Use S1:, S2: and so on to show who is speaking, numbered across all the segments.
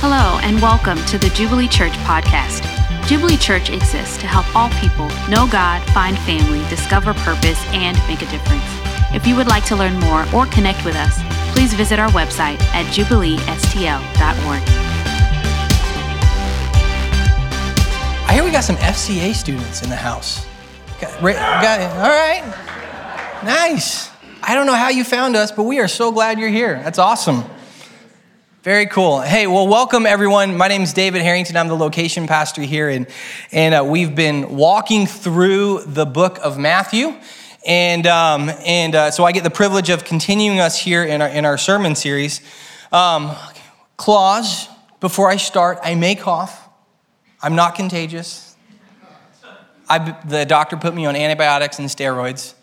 S1: Hello, and welcome to the Jubilee Church podcast. Jubilee Church exists to help all people know God, find family, discover purpose, and make a difference. If you would like to learn more or connect with us, please visit our website at jubileestl.org.
S2: I hear we got some FCA students in the house. Got, got. All right. Nice. I don't know how you found us, but we are so glad you're here. That's awesome. Very cool. Hey, well, welcome everyone. My name is David Herrington. I'm the location pastor here, and, and uh, we've been walking through the book of Matthew. And, um, and uh, so I get the privilege of continuing us here in our, in our sermon series. Um, clause before I start, I may cough. I'm not contagious. I, the doctor put me on antibiotics and steroids.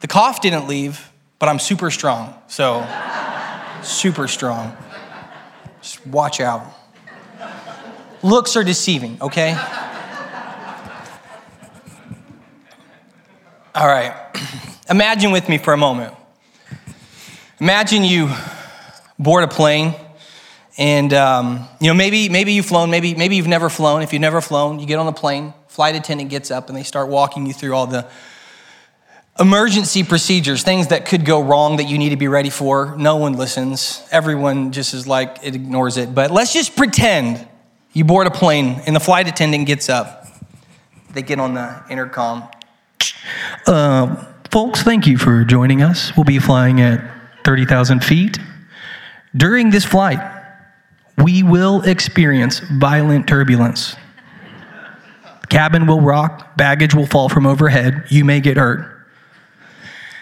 S2: The cough didn't leave, but I'm super strong. So, super strong. Just watch out. Looks are deceiving, okay? All right. Imagine with me for a moment. Imagine you board a plane and um, you know maybe maybe you've flown maybe maybe you've never flown if you've never flown you get on the plane flight attendant gets up and they start walking you through all the emergency procedures, things that could go wrong that you need to be ready for. No one listens. Everyone just is like, it ignores it. But let's just pretend you board a plane and the flight attendant gets up. They get on the intercom.
S3: Uh, folks, thank you for joining us. We'll be flying at 30,000 feet. During this flight, we will experience violent turbulence. Cabin will rock, baggage will fall from overhead, you may get hurt.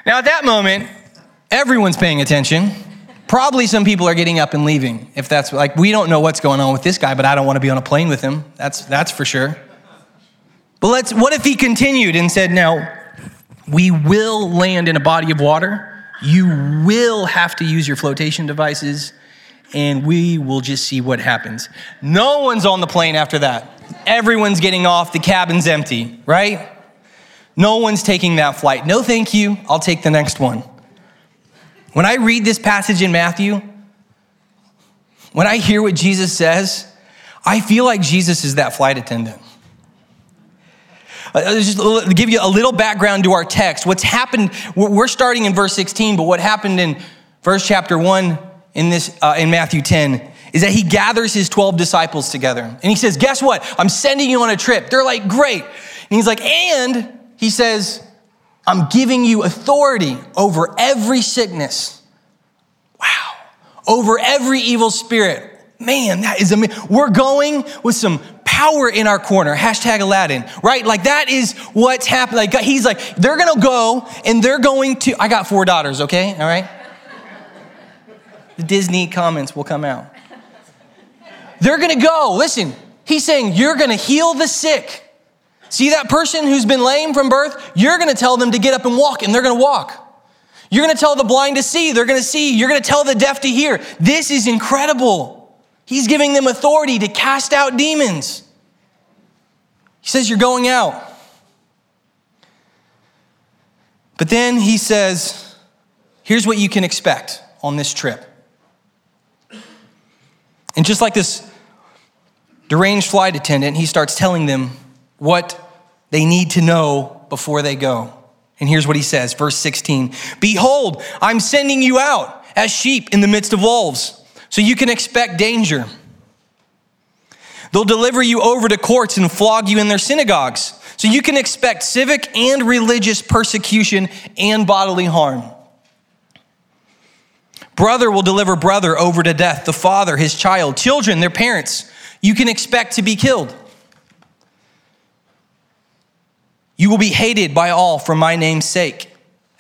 S2: Now, at that moment, everyone's paying attention. Probably some people are getting up and leaving. If that's like, we don't know what's going on with this guy, but I don't want to be on a plane with him. That's, that's for sure. But let's, what if he continued and said, now, we will land in a body of water. You will have to use your flotation devices, and we will just see what happens. No one's on the plane after that. Everyone's getting off, the cabin's empty, right? No one's taking that flight. No, thank you. I'll take the next one. When I read this passage in Matthew, when I hear what Jesus says, I feel like Jesus is that flight attendant. Uh, just give you a little background to our text. What's happened, we're starting in verse 16, but what happened in verse chapter 1 in, this, uh, in Matthew 10 is that he gathers his 12 disciples together. And he says, Guess what? I'm sending you on a trip. They're like, Great. And he's like, And he says, I'm giving you authority over every sickness. Wow. Over every evil spirit. Man, that is amazing. We're going with some power in our corner. Hashtag Aladdin, right? Like that is what's happening. Like he's like, they're gonna go and they're going to. I got four daughters, okay? All right? The Disney comments will come out. They're gonna go. Listen, he's saying, you're gonna heal the sick. See that person who's been lame from birth? You're going to tell them to get up and walk, and they're going to walk. You're going to tell the blind to see, they're going to see. You're going to tell the deaf to hear. This is incredible. He's giving them authority to cast out demons. He says, You're going out. But then he says, Here's what you can expect on this trip. And just like this deranged flight attendant, he starts telling them what they need to know before they go. And here's what he says, verse 16 Behold, I'm sending you out as sheep in the midst of wolves, so you can expect danger. They'll deliver you over to courts and flog you in their synagogues, so you can expect civic and religious persecution and bodily harm. Brother will deliver brother over to death, the father, his child, children, their parents. You can expect to be killed. You will be hated by all for my name's sake.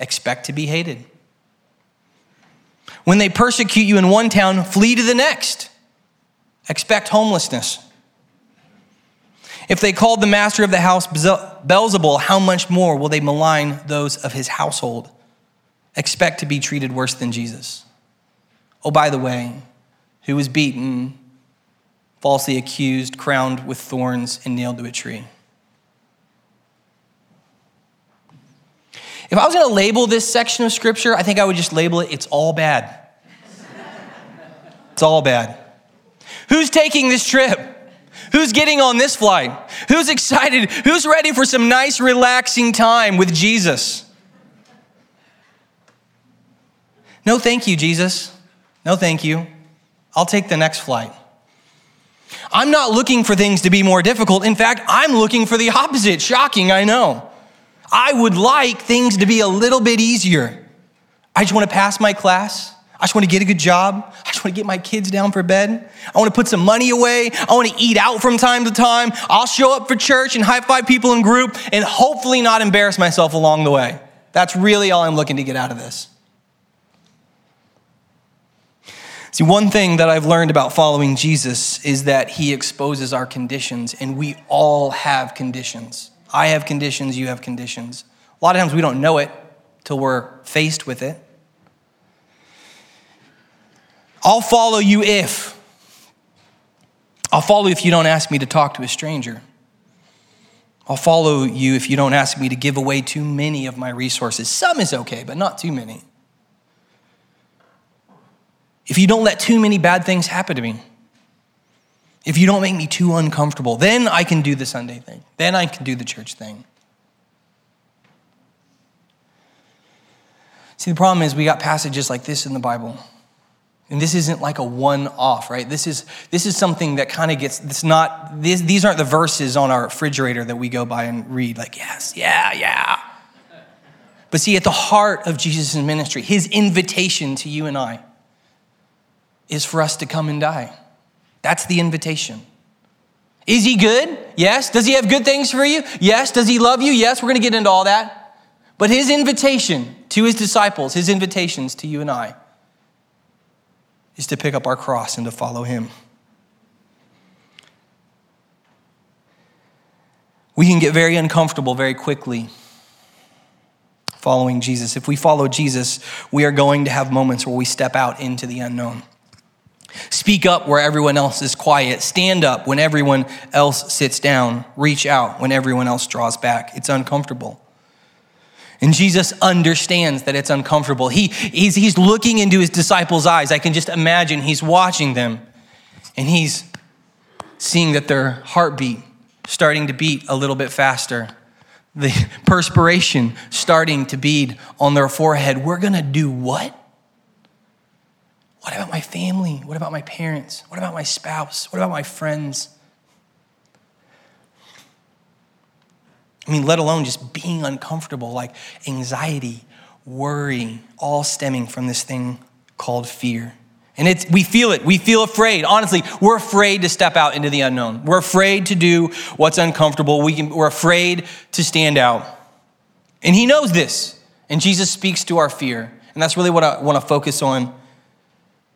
S2: Expect to be hated. When they persecute you in one town, flee to the next. Expect homelessness. If they called the master of the house Beelzebul, how much more will they malign those of his household? Expect to be treated worse than Jesus. Oh, by the way, who was beaten, falsely accused, crowned with thorns, and nailed to a tree. If I was going to label this section of scripture, I think I would just label it, it's all bad. it's all bad. Who's taking this trip? Who's getting on this flight? Who's excited? Who's ready for some nice, relaxing time with Jesus? No, thank you, Jesus. No, thank you. I'll take the next flight. I'm not looking for things to be more difficult. In fact, I'm looking for the opposite. Shocking, I know. I would like things to be a little bit easier. I just want to pass my class. I just want to get a good job. I just want to get my kids down for bed. I want to put some money away. I want to eat out from time to time. I'll show up for church and high five people in group and hopefully not embarrass myself along the way. That's really all I'm looking to get out of this. See, one thing that I've learned about following Jesus is that he exposes our conditions, and we all have conditions. I have conditions, you have conditions. A lot of times we don't know it till we're faced with it. I'll follow you if. I'll follow you if you don't ask me to talk to a stranger. I'll follow you if you don't ask me to give away too many of my resources. Some is okay, but not too many if you don't let too many bad things happen to me, if you don't make me too uncomfortable, then I can do the Sunday thing. Then I can do the church thing. See, the problem is we got passages like this in the Bible. And this isn't like a one off, right? This is, this is something that kind of gets, it's not, this, these aren't the verses on our refrigerator that we go by and read, like, yes, yeah, yeah. But see, at the heart of Jesus' ministry, his invitation to you and I, is for us to come and die. That's the invitation. Is he good? Yes. Does he have good things for you? Yes. Does he love you? Yes. We're going to get into all that. But his invitation to his disciples, his invitations to you and I, is to pick up our cross and to follow him. We can get very uncomfortable very quickly following Jesus. If we follow Jesus, we are going to have moments where we step out into the unknown. Speak up where everyone else is quiet. Stand up when everyone else sits down. Reach out when everyone else draws back. It's uncomfortable. And Jesus understands that it's uncomfortable. He, he's, he's looking into his disciples' eyes. I can just imagine he's watching them and he's seeing that their heartbeat starting to beat a little bit faster. The perspiration starting to bead on their forehead. We're going to do what? What about my family? What about my parents? What about my spouse? What about my friends? I mean, let alone just being uncomfortable, like anxiety, worry, all stemming from this thing called fear. And it's, we feel it. We feel afraid. Honestly, we're afraid to step out into the unknown. We're afraid to do what's uncomfortable. We can, we're afraid to stand out. And He knows this. And Jesus speaks to our fear. And that's really what I want to focus on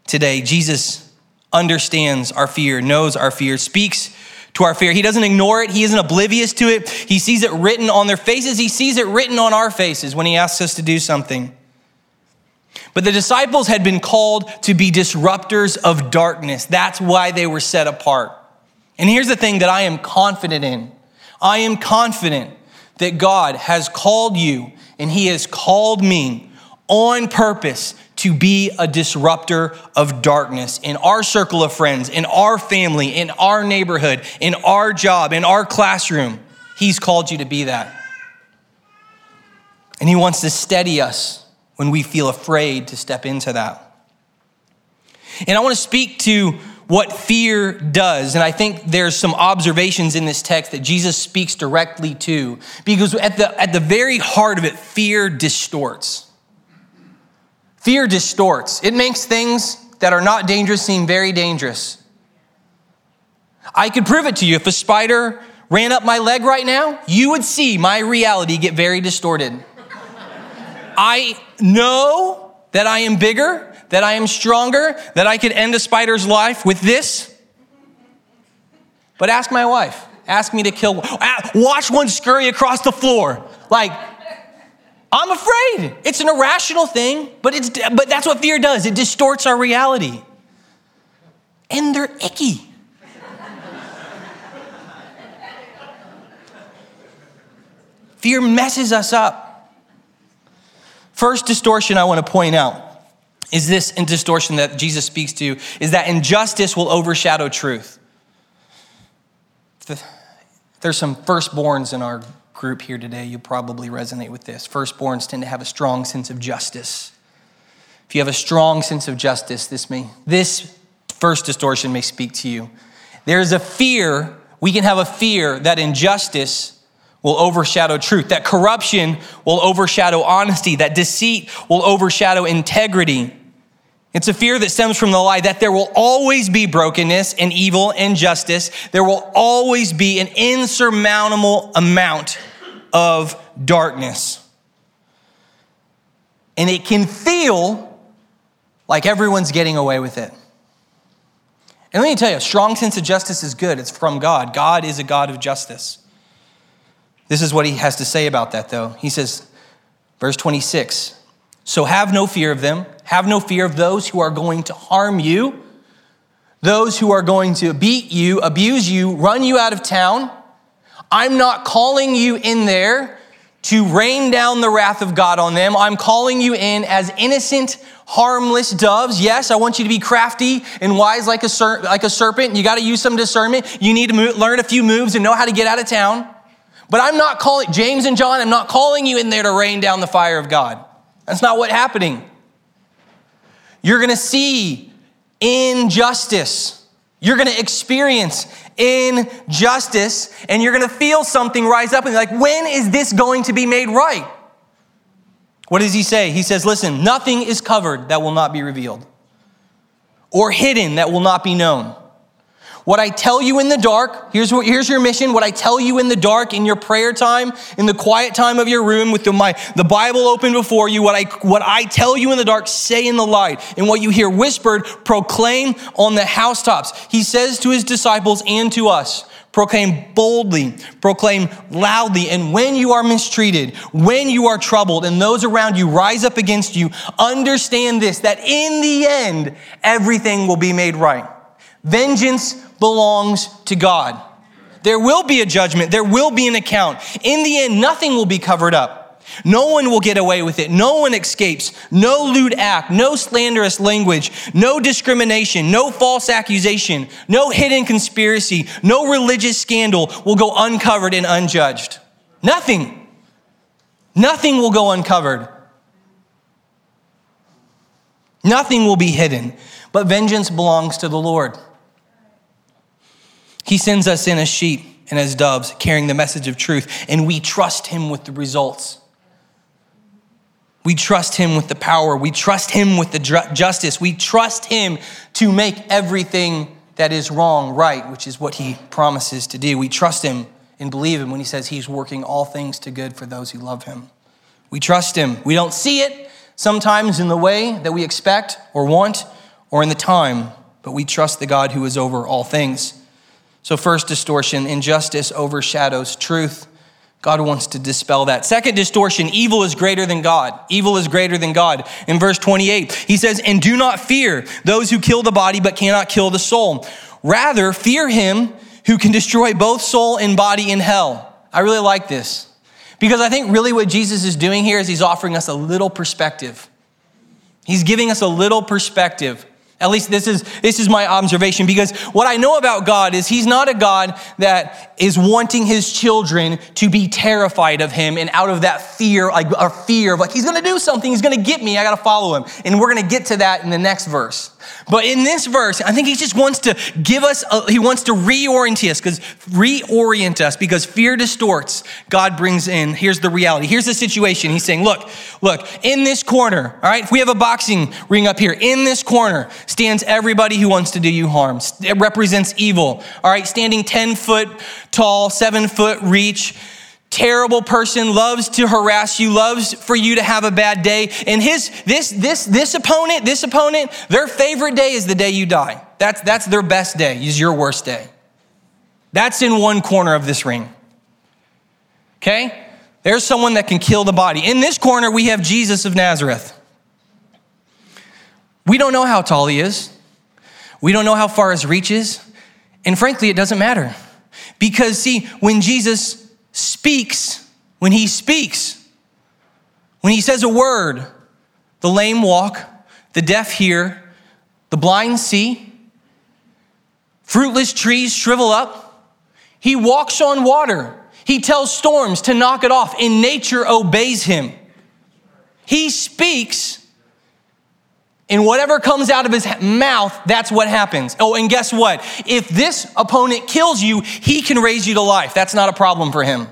S2: today. Jesus understands our fear, knows our fear, speaks to our fear. He doesn't ignore it, He isn't oblivious to it. He sees it written on their faces, He sees it written on our faces when He asks us to do something. But the disciples had been called to be disruptors of darkness. That's why they were set apart. And here's the thing that I am confident in I am confident that God has called you and He has called me on purpose to be a disruptor of darkness in our circle of friends, in our family, in our neighborhood, in our job, in our classroom. He's called you to be that. And He wants to steady us when we feel afraid to step into that. And I want to speak to what fear does. And I think there's some observations in this text that Jesus speaks directly to. Because at the, at the very heart of it, fear distorts. Fear distorts, it makes things that are not dangerous seem very dangerous. I could prove it to you. If a spider ran up my leg right now, you would see my reality get very distorted. I know that I am bigger, that I am stronger, that I could end a spider's life with this. But ask my wife. Ask me to kill. Watch one scurry across the floor. Like, I'm afraid. It's an irrational thing, but, it's, but that's what fear does. It distorts our reality. And they're icky. fear messes us up. First distortion I want to point out is this in distortion that Jesus speaks to is that injustice will overshadow truth. There's some firstborns in our group here today. You probably resonate with this. Firstborns tend to have a strong sense of justice. If you have a strong sense of justice, this may this first distortion may speak to you. There is a fear, we can have a fear that injustice will overshadow truth, that corruption will overshadow honesty, that deceit will overshadow integrity. It's a fear that stems from the lie that there will always be brokenness and evil and justice. There will always be an insurmountable amount of darkness. And it can feel like everyone's getting away with it. And let me tell you, a strong sense of justice is good. It's from God. God is a God of justice. This is what he has to say about that, though. He says, verse 26 so have no fear of them. Have no fear of those who are going to harm you, those who are going to beat you, abuse you, run you out of town. I'm not calling you in there to rain down the wrath of God on them. I'm calling you in as innocent, harmless doves. Yes, I want you to be crafty and wise like a, ser- like a serpent. You got to use some discernment. You need to mo- learn a few moves and know how to get out of town. But I'm not calling, James and John, I'm not calling you in there to rain down the fire of God. That's not what's happening. You're going to see injustice. You're going to experience injustice and you're going to feel something rise up and be like, when is this going to be made right? What does he say? He says, listen, nothing is covered that will not be revealed or hidden that will not be known. What I tell you in the dark, here's, what, here's your mission. What I tell you in the dark, in your prayer time, in the quiet time of your room with the, my, the Bible open before you, what I, what I tell you in the dark, say in the light. And what you hear whispered, proclaim on the housetops. He says to his disciples and to us, proclaim boldly, proclaim loudly. And when you are mistreated, when you are troubled, and those around you rise up against you, understand this that in the end, everything will be made right. Vengeance belongs to God. There will be a judgment, there will be an account. In the end, nothing will be covered up. No one will get away with it. No one escapes. No lewd act, no slanderous language, no discrimination, no false accusation, no hidden conspiracy, no religious scandal will go uncovered and unjudged. Nothing. Nothing will go uncovered. Nothing will be hidden. But vengeance belongs to the Lord. He sends us in as sheep and as doves, carrying the message of truth, and we trust Him with the results. We trust Him with the power. We trust Him with the justice. We trust Him to make everything that is wrong right, which is what He promises to do. We trust Him and believe Him when He says He's working all things to good for those who love Him. We trust Him. We don't see it sometimes in the way that we expect or want or in the time, but we trust the God who is over all things. So, first distortion, injustice overshadows truth. God wants to dispel that. Second distortion, evil is greater than God. Evil is greater than God. In verse 28, he says, And do not fear those who kill the body but cannot kill the soul. Rather, fear him who can destroy both soul and body in hell. I really like this because I think really what Jesus is doing here is he's offering us a little perspective. He's giving us a little perspective. At least this is, this is my observation because what I know about God is He's not a God that is wanting His children to be terrified of Him and out of that fear, like a fear of like, He's gonna do something, He's gonna get me, I gotta follow Him. And we're gonna get to that in the next verse. But in this verse, I think he just wants to give us, a, he wants to reorient us because reorient us because fear distorts. God brings in, here's the reality. Here's the situation. He's saying, look, look, in this corner, all right, if we have a boxing ring up here, in this corner stands everybody who wants to do you harm. It represents evil, all right, standing 10 foot tall, seven foot reach terrible person, loves to harass you, loves for you to have a bad day. And his this this this opponent, this opponent, their favorite day is the day you die. That's that's their best day, is your worst day. That's in one corner of this ring. Okay? There's someone that can kill the body. In this corner, we have Jesus of Nazareth. We don't know how tall he is. We don't know how far his reach is. And frankly, it doesn't matter. Because, see, when Jesus speaks, when he speaks, when he says a word, the lame walk, the deaf hear, the blind see, fruitless trees shrivel up. He walks on water. He tells storms to knock it off, and nature obeys him. He speaks, and whatever comes out of his mouth, that's what happens. Oh, and guess what? If this opponent kills you, he can raise you to life. That's not a problem for him.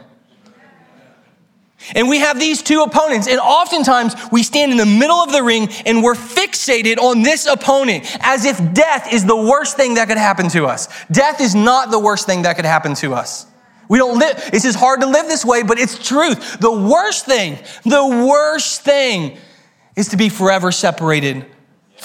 S2: And we have these two opponents, and oftentimes we stand in the middle of the ring and we're fixated on this opponent as if death is the worst thing that could happen to us. Death is not the worst thing that could happen to us. We don't live, it's just hard to live this way, but it's truth. The worst thing, the worst thing is to be forever separated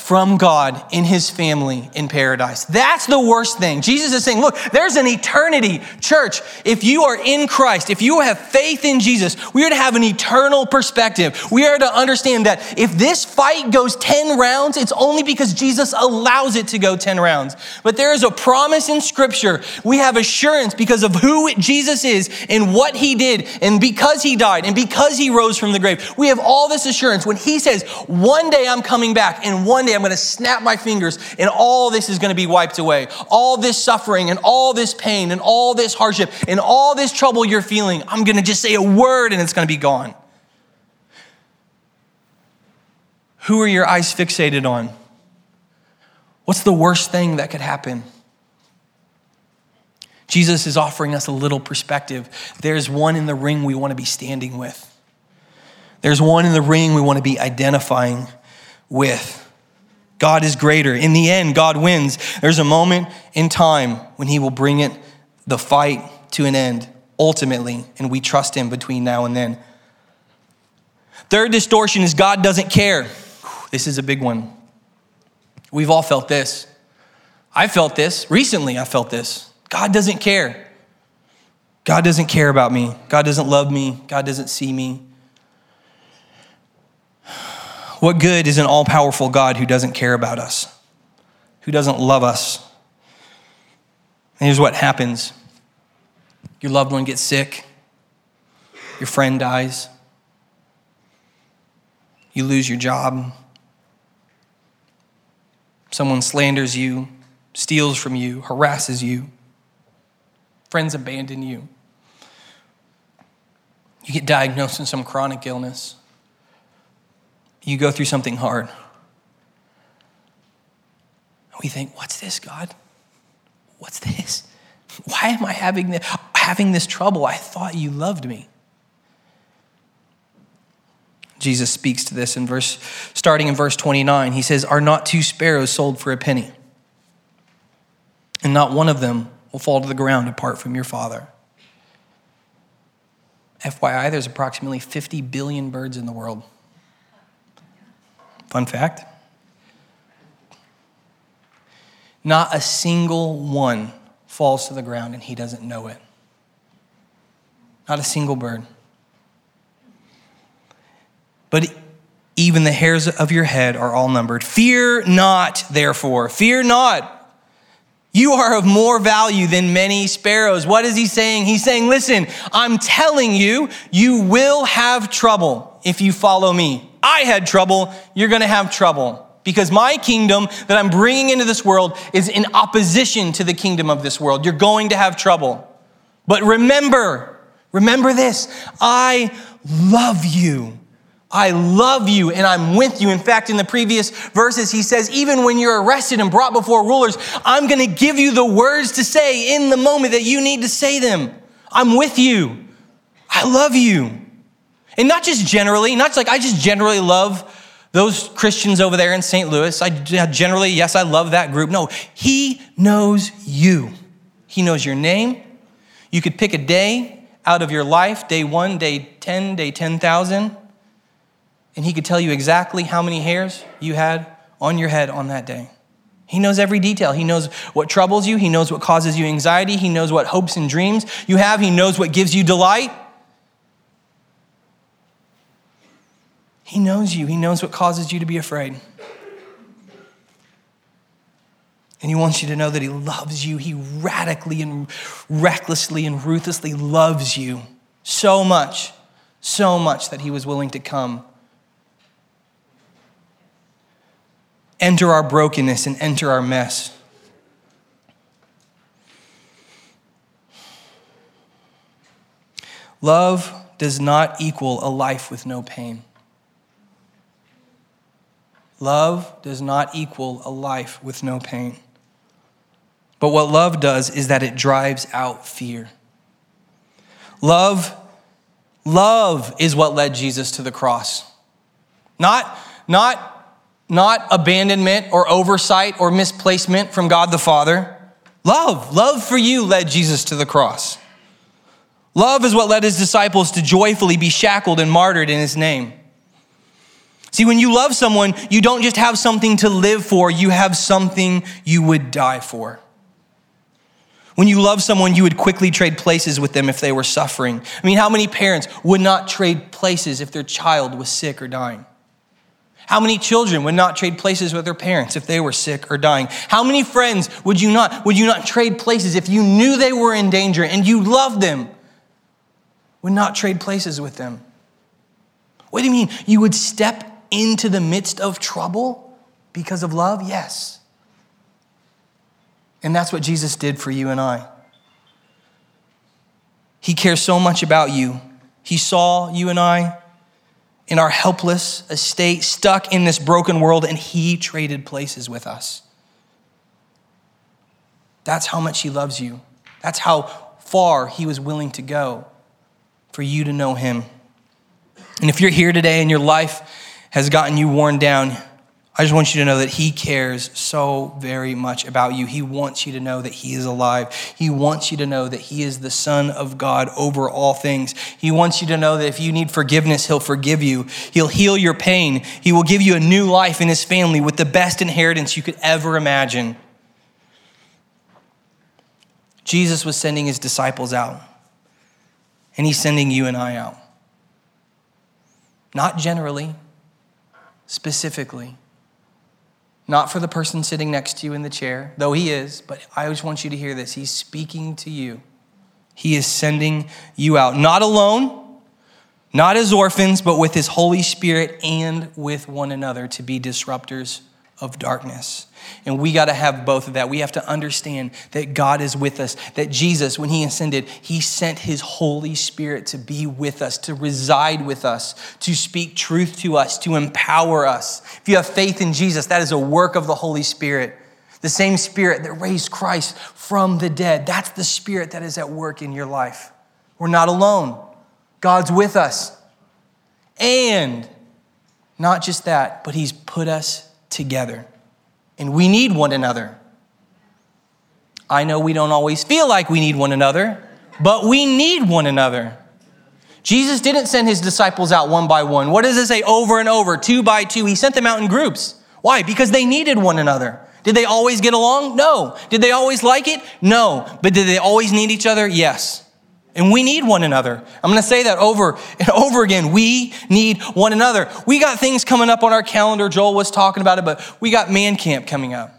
S2: from God in his family in paradise. That's the worst thing. Jesus is saying, look, there's an eternity. Church, if you are in Christ, if you have faith in Jesus, we are to have an eternal perspective. We are to understand that if this fight goes 10 rounds, it's only because Jesus allows it to go 10 rounds. But there is a promise in scripture. We have assurance because of who Jesus is and what he did and because he died and because he rose from the grave. We have all this assurance when he says, one day I'm coming back and one day I'm going to snap my fingers and all this is going to be wiped away. All this suffering and all this pain and all this hardship and all this trouble you're feeling, I'm going to just say a word and it's going to be gone. Who are your eyes fixated on? What's the worst thing that could happen? Jesus is offering us a little perspective. There's one in the ring we want to be standing with. There's one in the ring we want to be identifying with. God is greater. In the end, God wins. There's a moment in time when He will bring it, the fight to an end, ultimately, and we trust Him between now and then. Third distortion is God doesn't care. This is a big one. We've all felt this. I felt this. Recently, I felt this. God doesn't care. God doesn't care about me. God doesn't love me. God doesn't see me. What good is an all powerful God who doesn't care about us, who doesn't love us? And here's what happens. Your loved one gets sick, your friend dies, you lose your job, someone slanders you, steals from you, harasses you, friends abandon you. You get diagnosed with some chronic illness you go through something hard. We think, what's this, God? What's this? Why am I having this, having this trouble? I thought you loved me. Jesus speaks to this in verse, starting in verse 29. He says, Are not two sparrows sold for a penny? And not one of them will fall to the ground apart from your Father. FYI, there's approximately 50 billion birds in the world. Fun fact. Not a single one falls to the ground and he doesn't know it. Not a single bird. But even the hairs of your head are all numbered. Fear not, therefore. Fear not. You are of more value than many sparrows. What is he saying? He's saying, listen, I'm telling you, you will have trouble if you follow me. I had trouble, you're gonna have trouble. Because my kingdom that I'm bringing into this world is in opposition to the kingdom of this world. You're going to have trouble. But remember, remember this I love you. I love you and I'm with you. In fact, in the previous verses, he says, even when you're arrested and brought before rulers, I'm going to give you the words to say in the moment that you need to say them. I'm with you. I love you. And not just generally, not just like I just generally love those Christians over there in St. Louis. I generally, yes, I love that group. No, he knows you. He knows your name. You could pick a day out of your life, day one, day 10, day 10,000, and he could tell you exactly how many hairs you had on your head on that day. He knows every detail. He knows what troubles you. He knows what causes you anxiety. He knows what hopes and dreams you have. He knows what gives you delight. He knows you, He knows what causes you to be afraid. And He wants you to know that He loves you. He radically and recklessly and ruthlessly loves you so much, so much that He was willing to come enter our brokenness and enter our mess. Love does not equal a life with no pain. Love does not equal a life with no pain. But what love does is that it drives out fear. Love, love is what led Jesus to the cross. Not, not, not abandonment or oversight or misplacement from God the Father. Love, love for you led Jesus to the cross. Love is what led his disciples to joyfully be shackled and martyred in his name. See, when you love someone, you don't just have something to live for, you have something you would die for. When you love someone, you would quickly trade places with them if they were suffering. I mean, how many parents would not trade places if their child was sick or dying? How many children would not trade places with their parents if they were sick or dying? How many friends would you not would you not trade places if you knew they were in danger and you loved them? Would not trade places with them. What do you mean? You would step into the midst of trouble because of love? Yes. And that's what Jesus did for you and I. He cares so much about you. He saw you and I in our helpless estate, stuck in this broken world, and He traded places with us. That's how much He loves you. That's how far He was willing to go for you to know Him. And if you're here today and your life has gotten you worn down, I just want you to know that He cares so very much about you. He wants you to know that He is alive. He wants you to know that He is the Son of God over all things. He wants you to know that if you need forgiveness, He'll forgive you. He'll heal your pain. He will give you a new life in His family with the best inheritance you could ever imagine. Jesus was sending His disciples out, and He's sending you and I out. Not generally specifically. Not for the person sitting next to you in the chair, though he is, but I just want you to hear this. He's speaking to you. He is sending you out, not alone, not as orphans, but with his Holy Spirit and with one another to be disruptors of darkness. And we got to have both of that. We have to understand that God is with us, that Jesus, when he ascended, he sent his Holy Spirit to be with us, to reside with us, to speak truth to us, to empower us. If you have faith in Jesus, that is a work of the Holy Spirit. The same Spirit that raised Christ from the dead. That's the Spirit that is at work in your life. We're not alone, God's with us. And not just that, but he's put us together. And we need one another. I know we don't always feel like we need one another, but we need one another. Jesus didn't send his disciples out one by one. What does it say over and over? Two by two. He sent them out in groups. Why? Because they needed one another. Did they always get along? No. Did they always like it? No. But did they always need each other? Yes. And we need one another. I'm going to say that over and over again. We need one another. We got things coming up on our calendar. Joel was talking about it, but we got man camp coming up.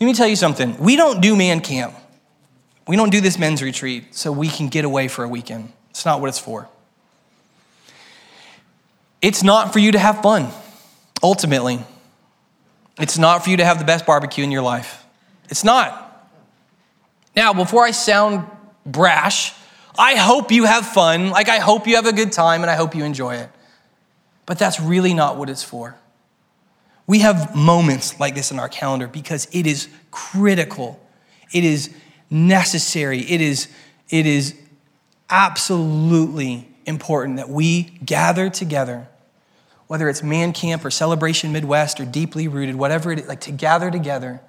S2: Let me tell you something. We don't do man camp. We don't do this men's retreat so we can get away for a weekend. It's not what it's for. It's not for you to have fun, ultimately. It's not for you to have the best barbecue in your life. It's not. Now, before I sound brash, I hope you have fun. Like, I hope you have a good time and I hope you enjoy it. But that's really not what it's for. We have moments like this in our calendar because it is critical, it is necessary, it is, it is absolutely important that we gather together, whether it's man camp or celebration Midwest or deeply rooted, whatever it is, like to gather together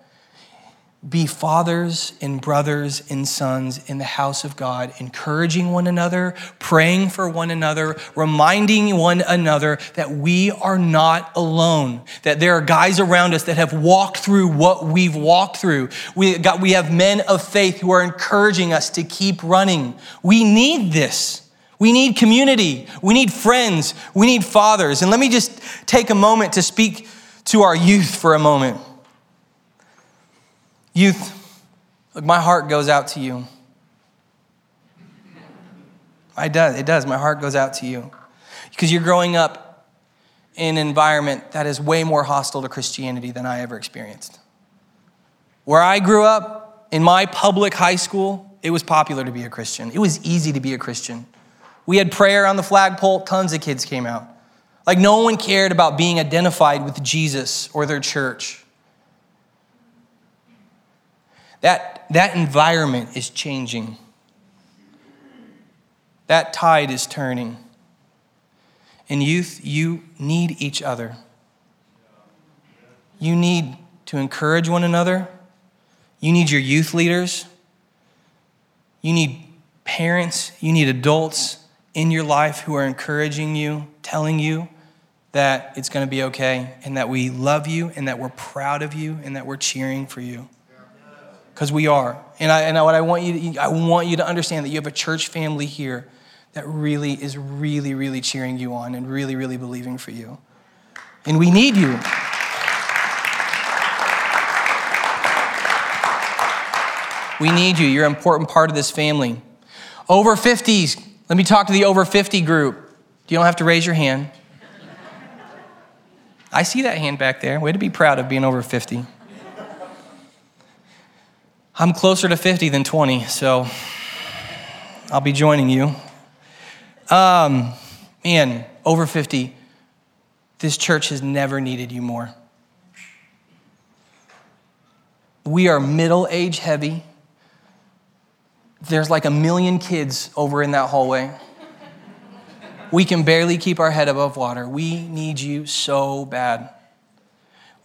S2: be fathers and brothers and sons in the house of God, encouraging one another, praying for one another, reminding one another that we are not alone, that there are guys around us that have walked through what we've walked through. We, got, we have men of faith who are encouraging us to keep running. We need this. We need community. We need friends. We need fathers. And let me just take a moment to speak to our youth for a moment. Youth, look, my heart goes out to you. I does, it does. My heart goes out to you. Because you're growing up in an environment that is way more hostile to Christianity than I ever experienced. Where I grew up, in my public high school, it was popular to be a Christian. It was easy to be a Christian. We had prayer on the flagpole, tons of kids came out. Like no one cared about being identified with Jesus or their church. That, that environment is changing. That tide is turning. In youth, you need each other. You need to encourage one another. You need your youth leaders. You need parents. You need adults in your life who are encouraging you, telling you that it's going to be okay, and that we love you, and that we're proud of you, and that we're cheering for you because we are. And, I, and what I want, you to, I want you to understand that you have a church family here that really is really, really cheering you on and really, really believing for you. And we need you. We need you. You're an important part of this family. Over 50s, let me talk to the over 50 group. You don't have to raise your hand. I see that hand back there. Way to be proud of being over 50. I'm closer to 50 than 20, so I'll be joining you. Um, man, over 50, this church has never needed you more. We are middle age heavy. There's like a million kids over in that hallway. We can barely keep our head above water. We need you so bad.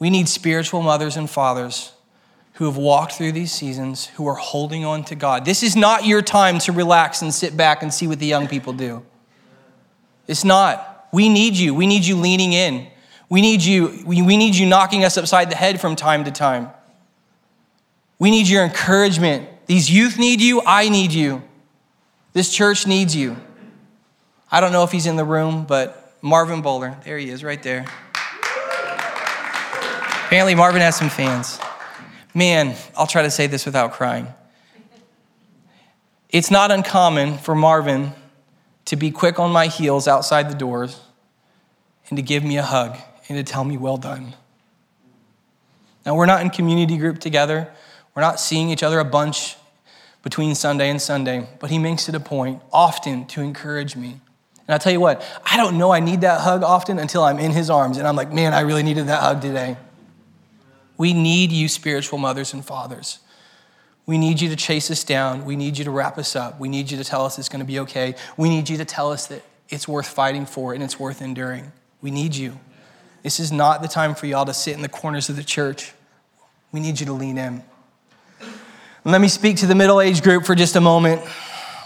S2: We need spiritual mothers and fathers who have walked through these seasons, who are holding on to God. This is not your time to relax and sit back and see what the young people do. It's not. We need you. We need you leaning in. We need you, we, need you knocking us upside the head from time to time. We need your encouragement. These youth need you. I need you. This church needs you. I don't know if he's in the room, but Marvin Bowler, there he is, right there. Apparently, Marvin has some fans. Man, I'll try to say this without crying. It's not uncommon for Marvin to be quick on my heels outside the doors and to give me a hug and to tell me, well done. Now, we're not in community group together. We're not seeing each other a bunch between Sunday and Sunday, but he makes it a point often to encourage me. And I'll tell you what, I don't know I need that hug often until I'm in his arms and I'm like, man, I really needed that hug today. We need you, spiritual mothers and fathers. We need you to chase us down. We need you to wrap us up. We need you to tell us it's going to be okay. We need you to tell us that it's worth fighting for and it's worth enduring. We need you. This is not the time for y'all to sit in the corners of the church. We need you to lean in. let me speak to the middle age group for just a moment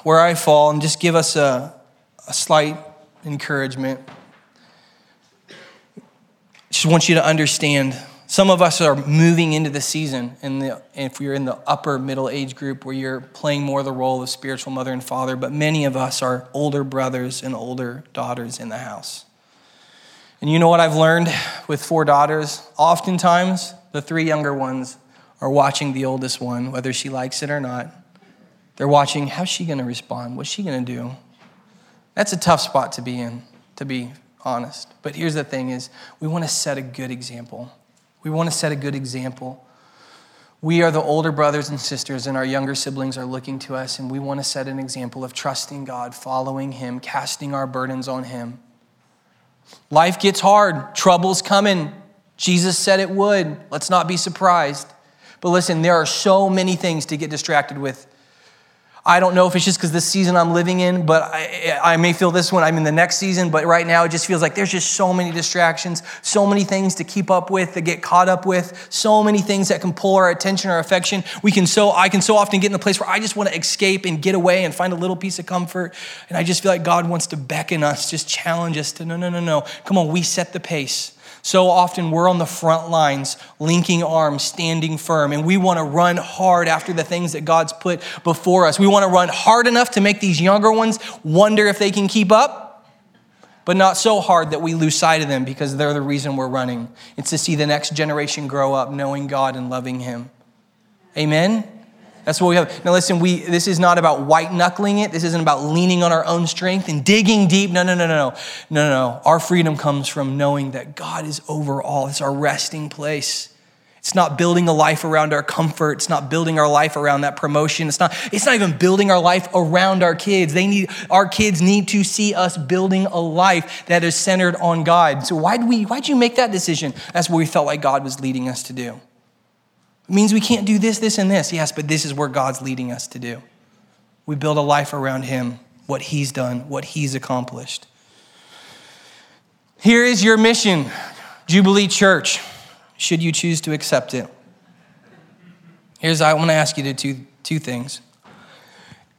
S2: where I fall and just give us a, a slight encouragement. Just want you to understand some of us are moving into the season, the, if you're in the upper middle age group where you're playing more the role of spiritual mother and father, but many of us are older brothers and older daughters in the house. And you know what I've learned with four daughters? Oftentimes, the three younger ones are watching the oldest one, whether she likes it or not. They're watching, how's she gonna respond? What's she gonna do? That's a tough spot to be in, to be honest. But here's the thing is we wanna set a good example. We want to set a good example. We are the older brothers and sisters, and our younger siblings are looking to us, and we want to set an example of trusting God, following Him, casting our burdens on Him. Life gets hard, trouble's coming. Jesus said it would. Let's not be surprised. But listen, there are so many things to get distracted with I don't know if it's just because this season I'm living in, but I, I, may feel this one. I'm in the next season, but right now it just feels like there's just so many distractions, so many things to keep up with, to get caught up with, so many things that can pull our attention our affection. We can so I can so often get in the place where I just want to escape and get away and find a little piece of comfort. And I just feel like God wants to beckon us, just challenge us to no, no, no, no. Come on, we set the pace. So often we're on the front lines, linking arms, standing firm, and we want to run hard after the things that God's put before us. We want to run hard enough to make these younger ones wonder if they can keep up, but not so hard that we lose sight of them because they're the reason we're running. It's to see the next generation grow up knowing God and loving Him. Amen? That's what we have. Now, listen, we, this is not about white knuckling it. This isn't about leaning on our own strength and digging deep. No, no, no, no, no. No, no, no. Our freedom comes from knowing that God is over all. It's our resting place. It's not building a life around our comfort. It's not building our life around that promotion. It's not, it's not even building our life around our kids. They need, our kids need to see us building a life that is centered on God. So why'd we, why'd you make that decision? That's what we felt like God was leading us to do. It means we can't do this, this, and this. Yes, but this is where God's leading us to do. We build a life around Him, what He's done, what He's accomplished. Here is your mission, Jubilee Church should you choose to accept it. Here's, I want to ask you to two, two things.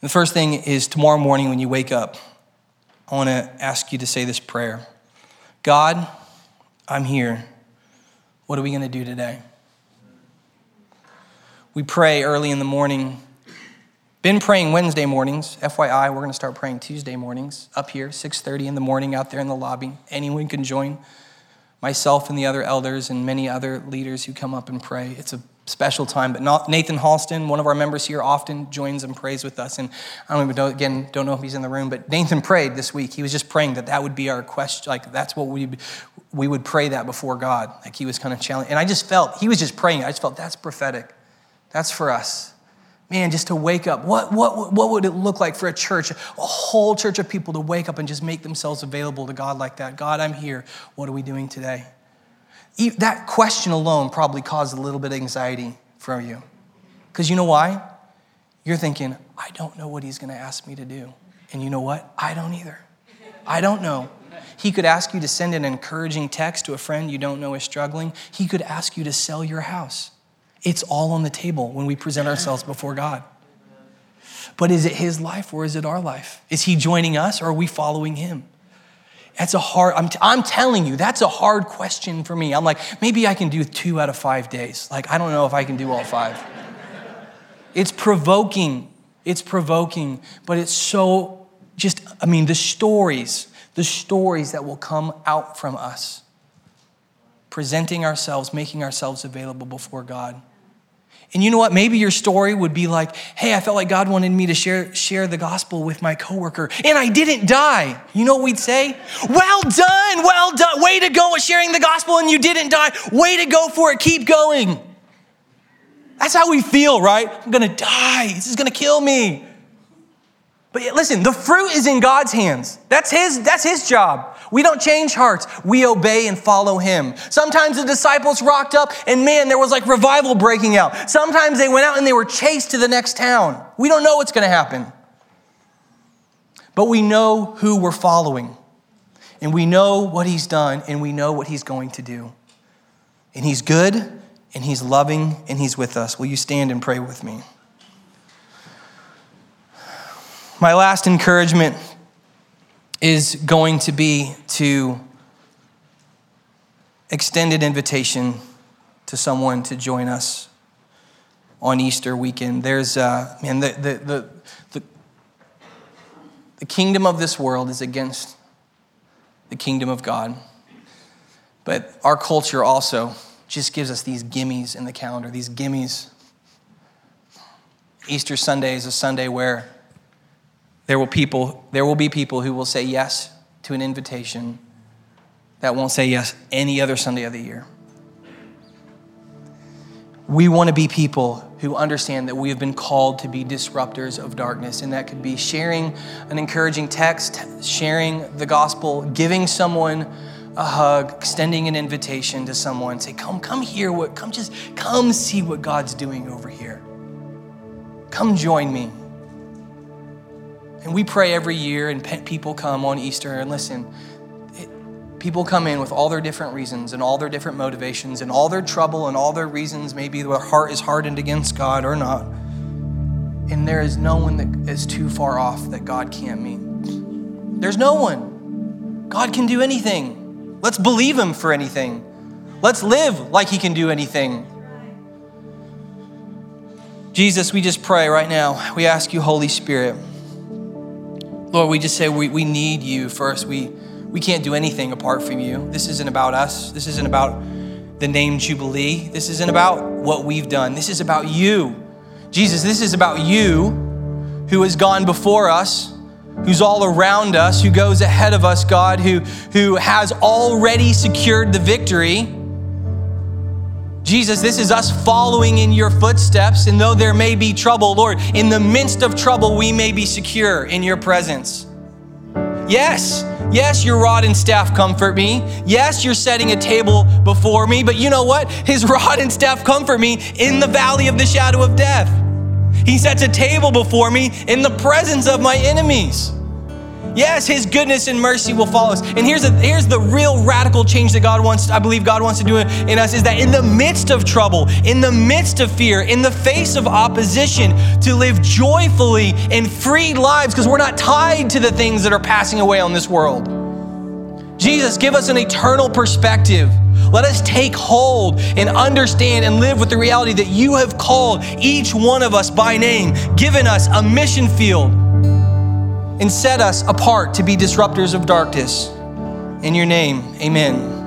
S2: The first thing is tomorrow morning when you wake up, I want to ask you to say this prayer God, I'm here. What are we going to do today? We pray early in the morning. Been praying Wednesday mornings. FYI, we're going to start praying Tuesday mornings up here, 6:30 in the morning out there in the lobby. Anyone can join myself and the other elders and many other leaders who come up and pray. It's a special time. But Nathan Halston, one of our members here, often joins and prays with us. And I don't even know, again, don't know if he's in the room, but Nathan prayed this week. He was just praying that that would be our question. Like, that's what we, we would pray that before God. Like, he was kind of challenging. And I just felt, he was just praying. I just felt that's prophetic. That's for us man, just to wake up. What, what, what would it look like for a church, a whole church of people to wake up and just make themselves available to God like that? God, I'm here. What are we doing today? That question alone probably caused a little bit of anxiety for you. Because you know why? You're thinking, I don't know what he's going to ask me to do. And you know what? I don't either. I don't know. He could ask you to send an encouraging text to a friend you don't know is struggling. He could ask you to sell your house. It's all on the table when we present ourselves before God. But is it his life or is it our life? Is he joining us or are we following him? That's a hard, I'm, t- I'm telling you, that's a hard question for me. I'm like, maybe I can do two out of five days. Like, I don't know if I can do all five. it's provoking. It's provoking, but it's so just, I mean, the stories, the stories that will come out from us, presenting ourselves, making ourselves available before God. And you know what? Maybe your story would be like, hey, I felt like God wanted me to share, share the gospel with my coworker, and I didn't die. You know what we'd say? Well done, well done. Way to go at sharing the gospel, and you didn't die. Way to go for it. Keep going. That's how we feel, right? I'm gonna die. This is gonna kill me. But listen, the fruit is in God's hands. That's his, that's his job. We don't change hearts. We obey and follow him. Sometimes the disciples rocked up and man, there was like revival breaking out. Sometimes they went out and they were chased to the next town. We don't know what's going to happen. But we know who we're following. And we know what he's done and we know what he's going to do. And he's good and he's loving and he's with us. Will you stand and pray with me? My last encouragement is going to be to extend an invitation to someone to join us on Easter weekend. There's, uh, man, the, the, the, the, the kingdom of this world is against the kingdom of God. But our culture also just gives us these gimmies in the calendar, these gimmies. Easter Sunday is a Sunday where there will, people, there will be people who will say yes to an invitation that won't say yes any other Sunday of the year. We want to be people who understand that we have been called to be disruptors of darkness, and that could be sharing an encouraging text, sharing the gospel, giving someone a hug, extending an invitation to someone, say, "Come, come hear what, come just come see what God's doing over here. Come join me." And we pray every year, and people come on Easter. And listen, it, people come in with all their different reasons and all their different motivations and all their trouble and all their reasons. Maybe their heart is hardened against God or not. And there is no one that is too far off that God can't meet. There's no one. God can do anything. Let's believe Him for anything. Let's live like He can do anything. Jesus, we just pray right now. We ask you, Holy Spirit. Lord, we just say we, we need you first. We, we can't do anything apart from you. This isn't about us. This isn't about the name Jubilee. This isn't about what we've done. This is about you. Jesus, this is about you who has gone before us, who's all around us, who goes ahead of us, God, who, who has already secured the victory. Jesus, this is us following in your footsteps, and though there may be trouble, Lord, in the midst of trouble, we may be secure in your presence. Yes, yes, your rod and staff comfort me. Yes, you're setting a table before me, but you know what? His rod and staff comfort me in the valley of the shadow of death. He sets a table before me in the presence of my enemies. Yes, his goodness and mercy will follow us. And here's, a, here's the real radical change that God wants, I believe God wants to do in us is that in the midst of trouble, in the midst of fear, in the face of opposition, to live joyfully and free lives because we're not tied to the things that are passing away on this world. Jesus, give us an eternal perspective. Let us take hold and understand and live with the reality that you have called each one of us by name, given us a mission field and set us apart to be disruptors of darkness. In your name, amen.